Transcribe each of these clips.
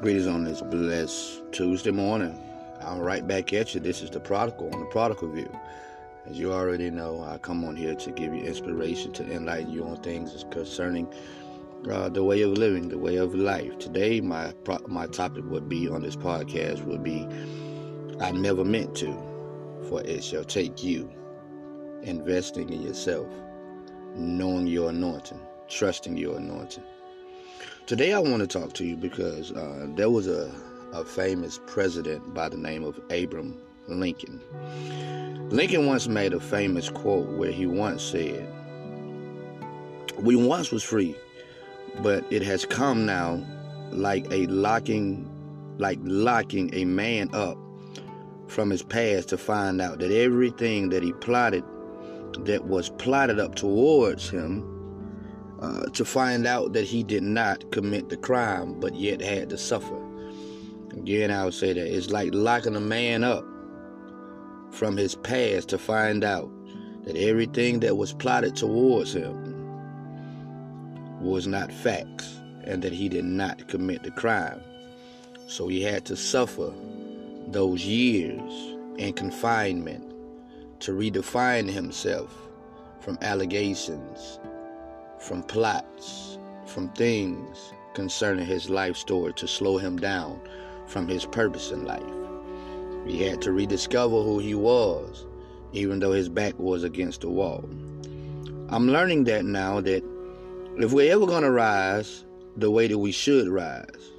Greetings on this blessed Tuesday morning. I'm right back at you. This is the prodigal on the prodigal view. As you already know, I come on here to give you inspiration, to enlighten you on things concerning uh, the way of living, the way of life. Today, my my topic would be on this podcast would be I never meant to, for it shall take you investing in yourself, knowing your anointing, trusting your anointing. Today, I want to talk to you because uh, there was a, a famous president by the name of Abraham Lincoln. Lincoln once made a famous quote where he once said, We once was free, but it has come now like a locking like locking a man up from his past to find out that everything that he plotted that was plotted up towards him uh, to find out that he did not commit the crime but yet had to suffer. Again, I would say that it's like locking a man up from his past to find out that everything that was plotted towards him was not facts and that he did not commit the crime. So he had to suffer those years in confinement to redefine himself from allegations from plots, from things concerning his life story to slow him down from his purpose in life. He had to rediscover who he was, even though his back was against the wall. I'm learning that now that if we're ever going to rise the way that we should rise,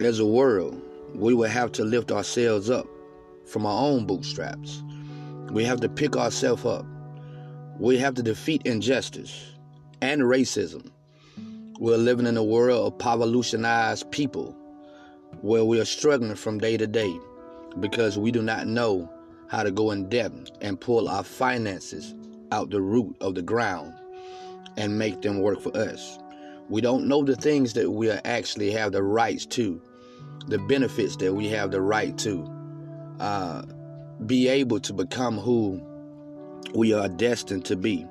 as a world, we will have to lift ourselves up from our own bootstraps. We have to pick ourselves up. We have to defeat injustice and racism. We're living in a world of revolutionized people where we are struggling from day to day because we do not know how to go in depth and pull our finances out the root of the ground and make them work for us. We don't know the things that we actually have the rights to, the benefits that we have the right to, uh, be able to become who we are destined to be.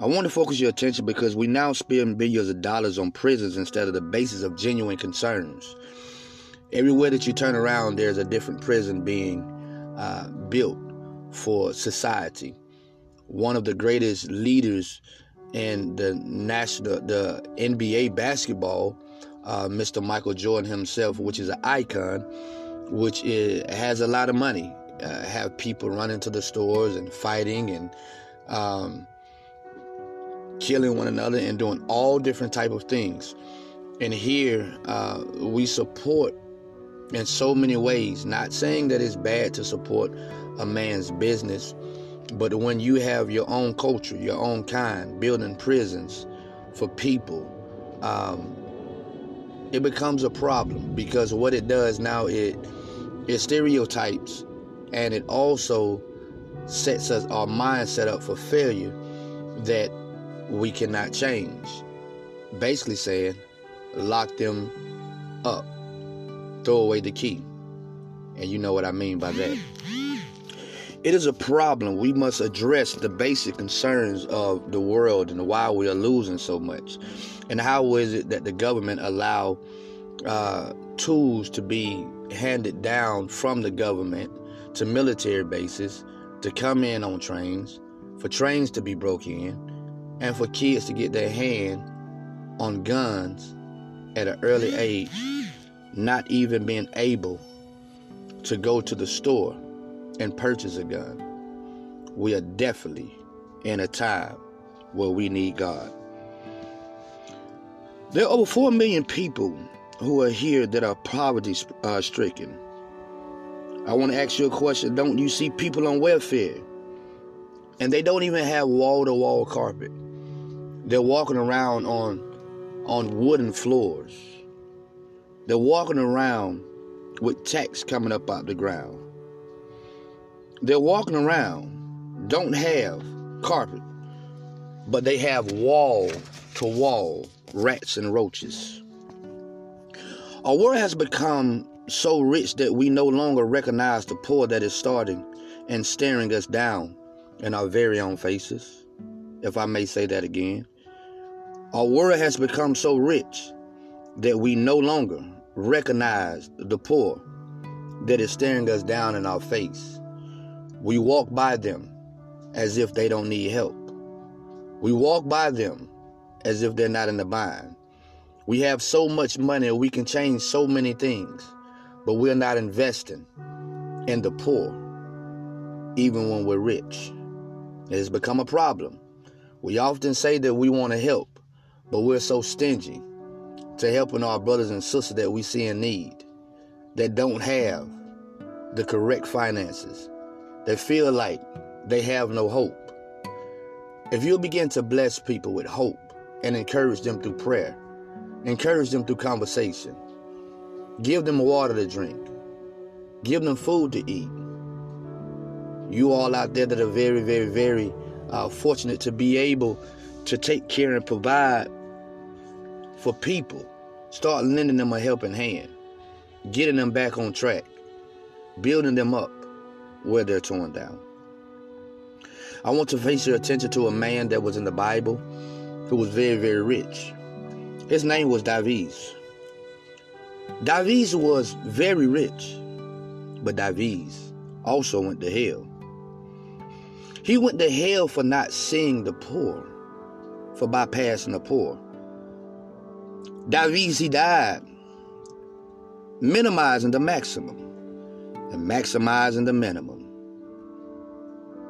I want to focus your attention because we now spend billions of dollars on prisons instead of the basis of genuine concerns. Everywhere that you turn around, there's a different prison being uh, built for society. One of the greatest leaders in the national, the NBA basketball, uh, Mr. Michael Jordan himself, which is an icon, which is, has a lot of money, uh, have people running to the stores and fighting and um, killing one another and doing all different type of things. And here uh, we support in so many ways. Not saying that it's bad to support a man's business, but when you have your own culture, your own kind, building prisons for people, um, it becomes a problem because what it does now it it stereotypes and it also sets us our mindset up for failure that we cannot change. Basically saying, lock them up, throw away the key. And you know what I mean by that. It is a problem. We must address the basic concerns of the world and why we are losing so much. And how is it that the government allow uh, tools to be handed down from the government to military bases to come in on trains, for trains to be broken in, and for kids to get their hand on guns at an early age, not even being able to go to the store and purchase a gun. We are definitely in a time where we need God. There are over 4 million people who are here that are poverty uh, stricken. I want to ask you a question. Don't you see people on welfare? And they don't even have wall to wall carpet. They're walking around on on wooden floors. They're walking around with text coming up out the ground. They're walking around, don't have carpet, but they have wall to wall rats and roaches. Our world has become so rich that we no longer recognize the poor that is starting and staring us down in our very own faces, if I may say that again. Our world has become so rich that we no longer recognize the poor that is staring us down in our face. We walk by them as if they don't need help. We walk by them as if they're not in the bind. We have so much money, we can change so many things, but we're not investing in the poor, even when we're rich. It has become a problem. We often say that we want to help, but we're so stingy to helping our brothers and sisters that we see in need, that don't have the correct finances, that feel like they have no hope. If you'll begin to bless people with hope and encourage them through prayer, encourage them through conversation, give them water to drink, give them food to eat. You all out there that are very, very, very uh, fortunate to be able to take care and provide for people, start lending them a helping hand, getting them back on track, building them up where they're torn down. I want to face your attention to a man that was in the Bible who was very, very rich. His name was Davies. Davies was very rich, but Davies also went to hell. He went to hell for not seeing the poor, for bypassing the poor. Died, minimizing the maximum and maximizing the minimum.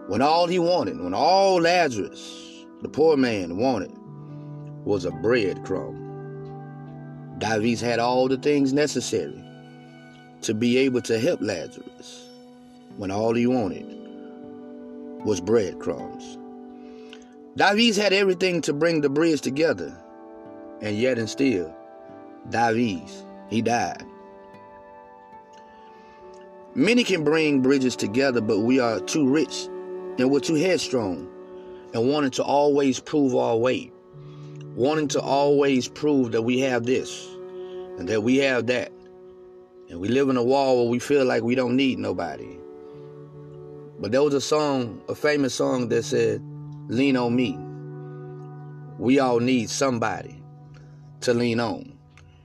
When all he wanted, when all Lazarus, the poor man, wanted was a breadcrumb. Davies had all the things necessary to be able to help Lazarus when all he wanted was breadcrumbs. Davies had everything to bring the bridge together, and yet and still, Davies, he died. Many can bring bridges together, but we are too rich and we're too headstrong and wanting to always prove our weight, wanting to always prove that we have this and that we have that. And we live in a wall where we feel like we don't need nobody. But there was a song, a famous song that said, Lean on me. We all need somebody to lean on.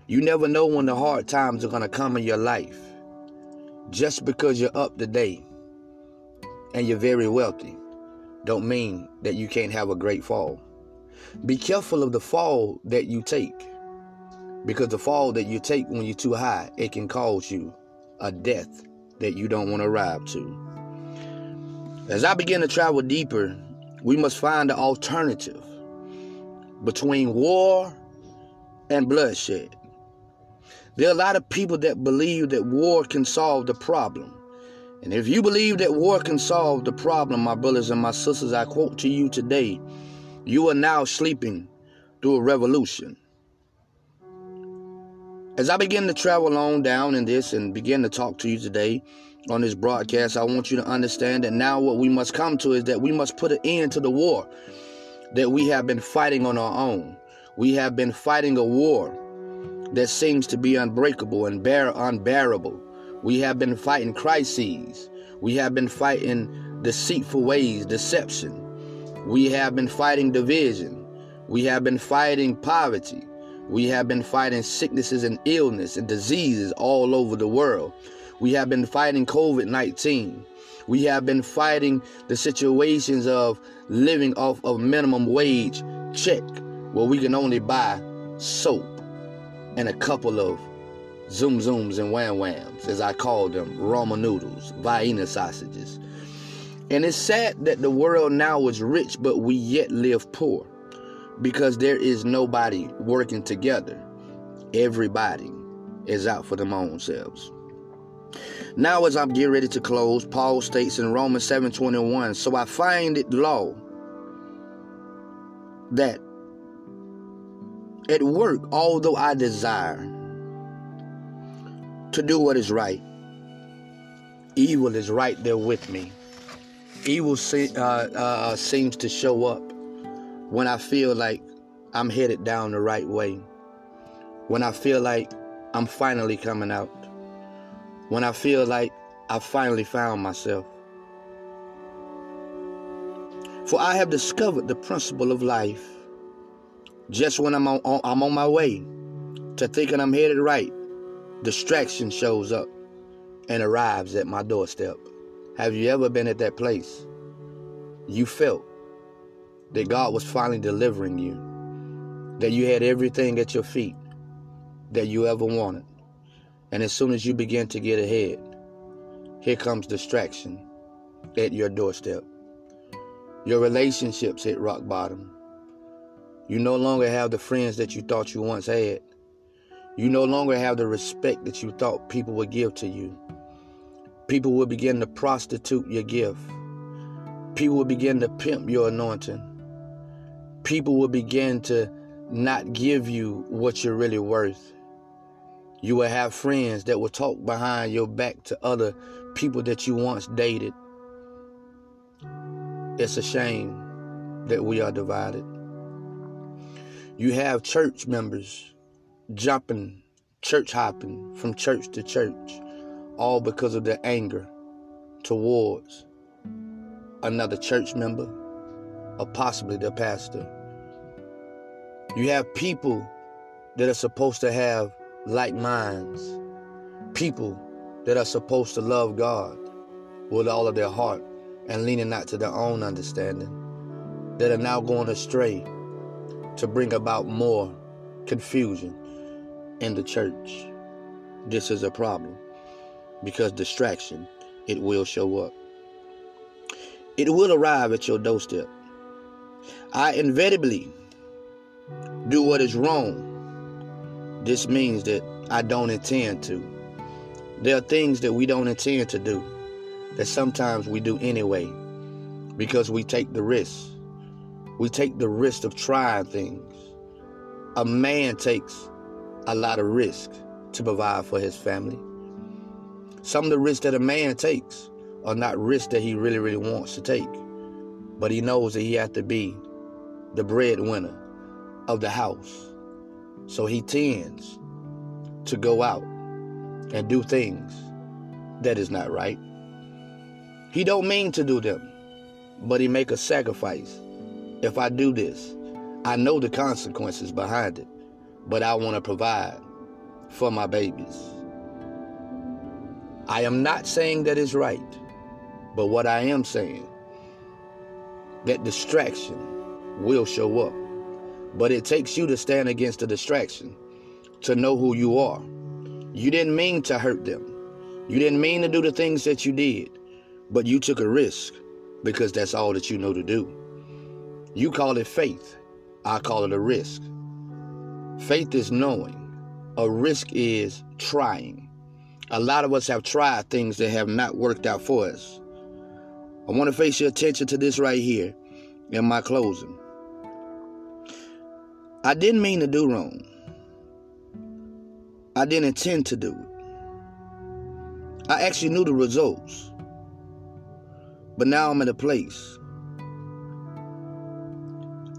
You never know when the hard times are going to come in your life. Just because you're up to date and you're very wealthy don't mean that you can't have a great fall. Be careful of the fall that you take because the fall that you take when you're too high, it can cause you a death that you don't want to arrive to. As I begin to travel deeper, we must find the alternative between war and bloodshed. There are a lot of people that believe that war can solve the problem. And if you believe that war can solve the problem, my brothers and my sisters, I quote to you today, you are now sleeping through a revolution. As I begin to travel on down in this and begin to talk to you today on this broadcast, I want you to understand that now what we must come to is that we must put an end to the war that we have been fighting on our own. We have been fighting a war that seems to be unbreakable and bear unbearable. We have been fighting crises. We have been fighting deceitful ways, deception. We have been fighting division. We have been fighting poverty. We have been fighting sicknesses and illness and diseases all over the world. We have been fighting COVID 19. We have been fighting the situations of living off of minimum wage check where we can only buy soap and a couple of zoom zooms and wham whams, as I call them, Roma noodles, Vienna sausages. And it's sad that the world now is rich, but we yet live poor because there is nobody working together. Everybody is out for them own selves. Now, as I'm getting ready to close, Paul states in Romans 7:21, so I find it law that at work, although I desire to do what is right, evil is right there with me. Evil uh, uh, seems to show up when I feel like I'm headed down the right way, when I feel like I'm finally coming out, when I feel like I finally found myself. For I have discovered the principle of life just when I'm on, I'm on my way to thinking I'm headed right. distraction shows up and arrives at my doorstep. Have you ever been at that place? You felt that God was finally delivering you, that you had everything at your feet that you ever wanted. And as soon as you begin to get ahead, here comes distraction at your doorstep. Your relationships hit rock bottom. You no longer have the friends that you thought you once had. You no longer have the respect that you thought people would give to you. People will begin to prostitute your gift. People will begin to pimp your anointing. People will begin to not give you what you're really worth. You will have friends that will talk behind your back to other people that you once dated. It's a shame that we are divided. You have church members jumping, church hopping from church to church all because of their anger towards another church member or possibly their pastor. You have people that are supposed to have like minds, people that are supposed to love God with all of their heart and leaning not to their own understanding, that are now going astray to bring about more confusion in the church. This is a problem because distraction, it will show up. It will arrive at your doorstep. I inevitably do what is wrong. This means that I don't intend to. There are things that we don't intend to do that sometimes we do anyway because we take the risk. We take the risk of trying things. A man takes a lot of risk to provide for his family. Some of the risks that a man takes are not risks that he really, really wants to take. But he knows that he has to be the breadwinner of the house. So he tends to go out and do things that is not right. He don't mean to do them, but he make a sacrifice. If I do this, I know the consequences behind it, but I want to provide for my babies. I am not saying that is right, but what I am saying, that distraction will show up. But it takes you to stand against the distraction, to know who you are. You didn't mean to hurt them. You didn't mean to do the things that you did, but you took a risk because that's all that you know to do. You call it faith. I call it a risk. Faith is knowing. A risk is trying. A lot of us have tried things that have not worked out for us. I want to face your attention to this right here in my closing. I didn't mean to do wrong. I didn't intend to do it. I actually knew the results. But now I'm in a place.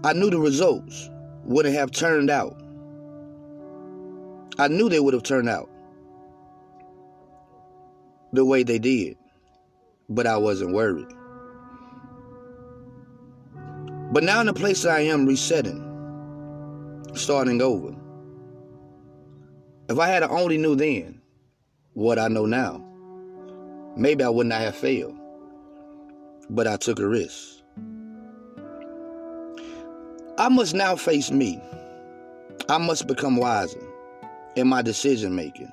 I knew the results wouldn't have turned out. I knew they would have turned out the way they did, but I wasn't worried. But now in the place I am resetting, starting over. If I had only knew then what I know now, maybe I would not have failed. But I took a risk. I must now face me. I must become wiser in my decision making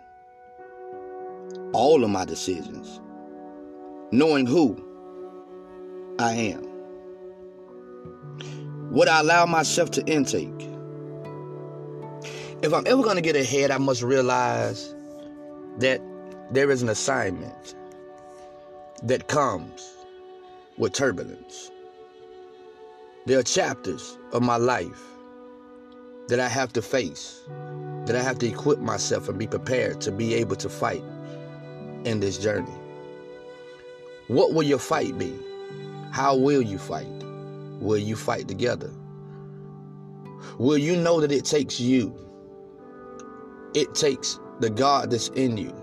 all of my decisions, knowing who I am. What I allow myself to intake. If I'm ever going to get ahead, I must realize that there is an assignment that comes with turbulence. There are chapters of my life that I have to face, that I have to equip myself and be prepared to be able to fight in this journey? What will your fight be? How will you fight? Will you fight together? Will you know that it takes you? It takes the God that's in you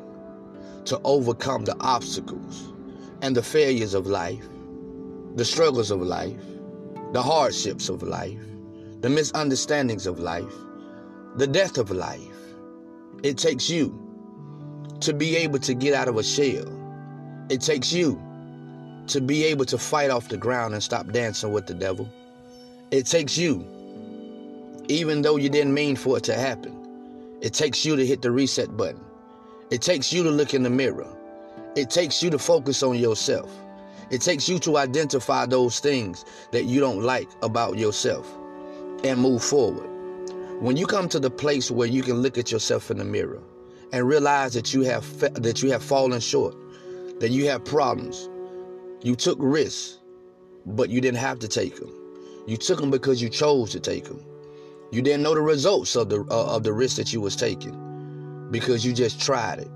to overcome the obstacles and the failures of life, the struggles of life, the hardships of life, the misunderstandings of life, the death of life. It takes you to be able to get out of a shell. It takes you to be able to fight off the ground and stop dancing with the devil. It takes you, even though you didn't mean for it to happen, it takes you to hit the reset button. It takes you to look in the mirror. It takes you to focus on yourself. It takes you to identify those things that you don't like about yourself and move forward. When you come to the place where you can look at yourself in the mirror and realize that you have fa- that you have fallen short, that you have problems, you took risks, but you didn't have to take them. You took them because you chose to take them. You didn't know the results of the uh, of the risk that you was taking because you just tried it.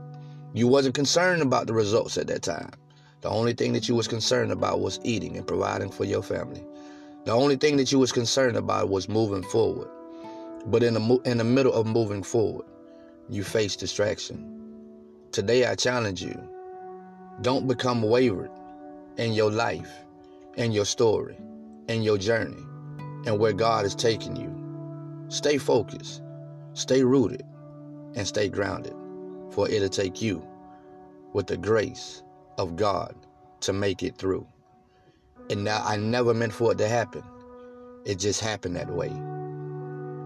You wasn't concerned about the results at that time. The only thing that you was concerned about was eating and providing for your family. The only thing that you was concerned about was moving forward. But in the in the middle of moving forward, you face distraction. Today I challenge you. Don't become wayward in your life, in your story, in your journey, and where God is taking you. Stay focused, stay rooted, and stay grounded, for it'll take you with the grace of God to make it through. And now I never meant for it to happen. It just happened that way.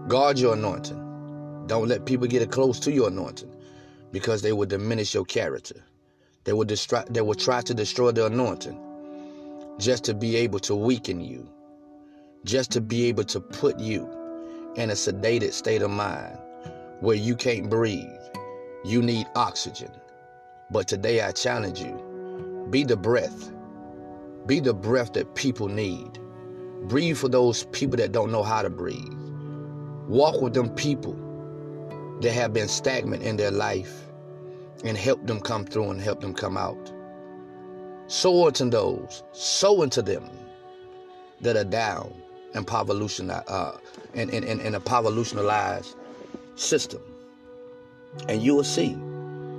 Guard your anointing. Don't let people get close to your anointing because they will diminish your character. They will, distract, they will try to destroy the anointing just to be able to weaken you, just to be able to put you in a sedated state of mind where you can't breathe. You need oxygen. But today I challenge you be the breath. Be the breath that people need. Breathe for those people that don't know how to breathe. Walk with them people that have been stagnant in their life and help them come through and help them come out. Sow into those, sow into them that are down and uh, a povolutionalized system. And you will see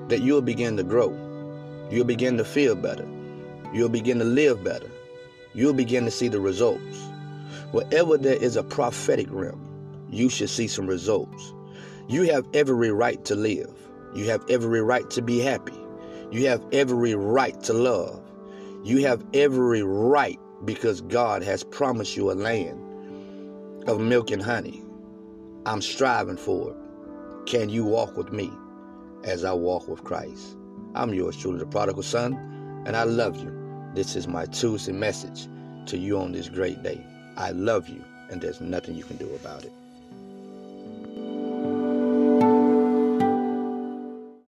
that you'll begin to grow. You'll begin to feel better. You'll begin to live better. You'll begin to see the results. Wherever there is a prophetic realm, you should see some results. You have every right to live. You have every right to be happy. You have every right to love. You have every right because God has promised you a land of milk and honey. I'm striving for it. Can you walk with me as I walk with Christ? I'm yours truly, the prodigal son, and I love you. This is my Tuesday message to you on this great day. I love you, and there's nothing you can do about it.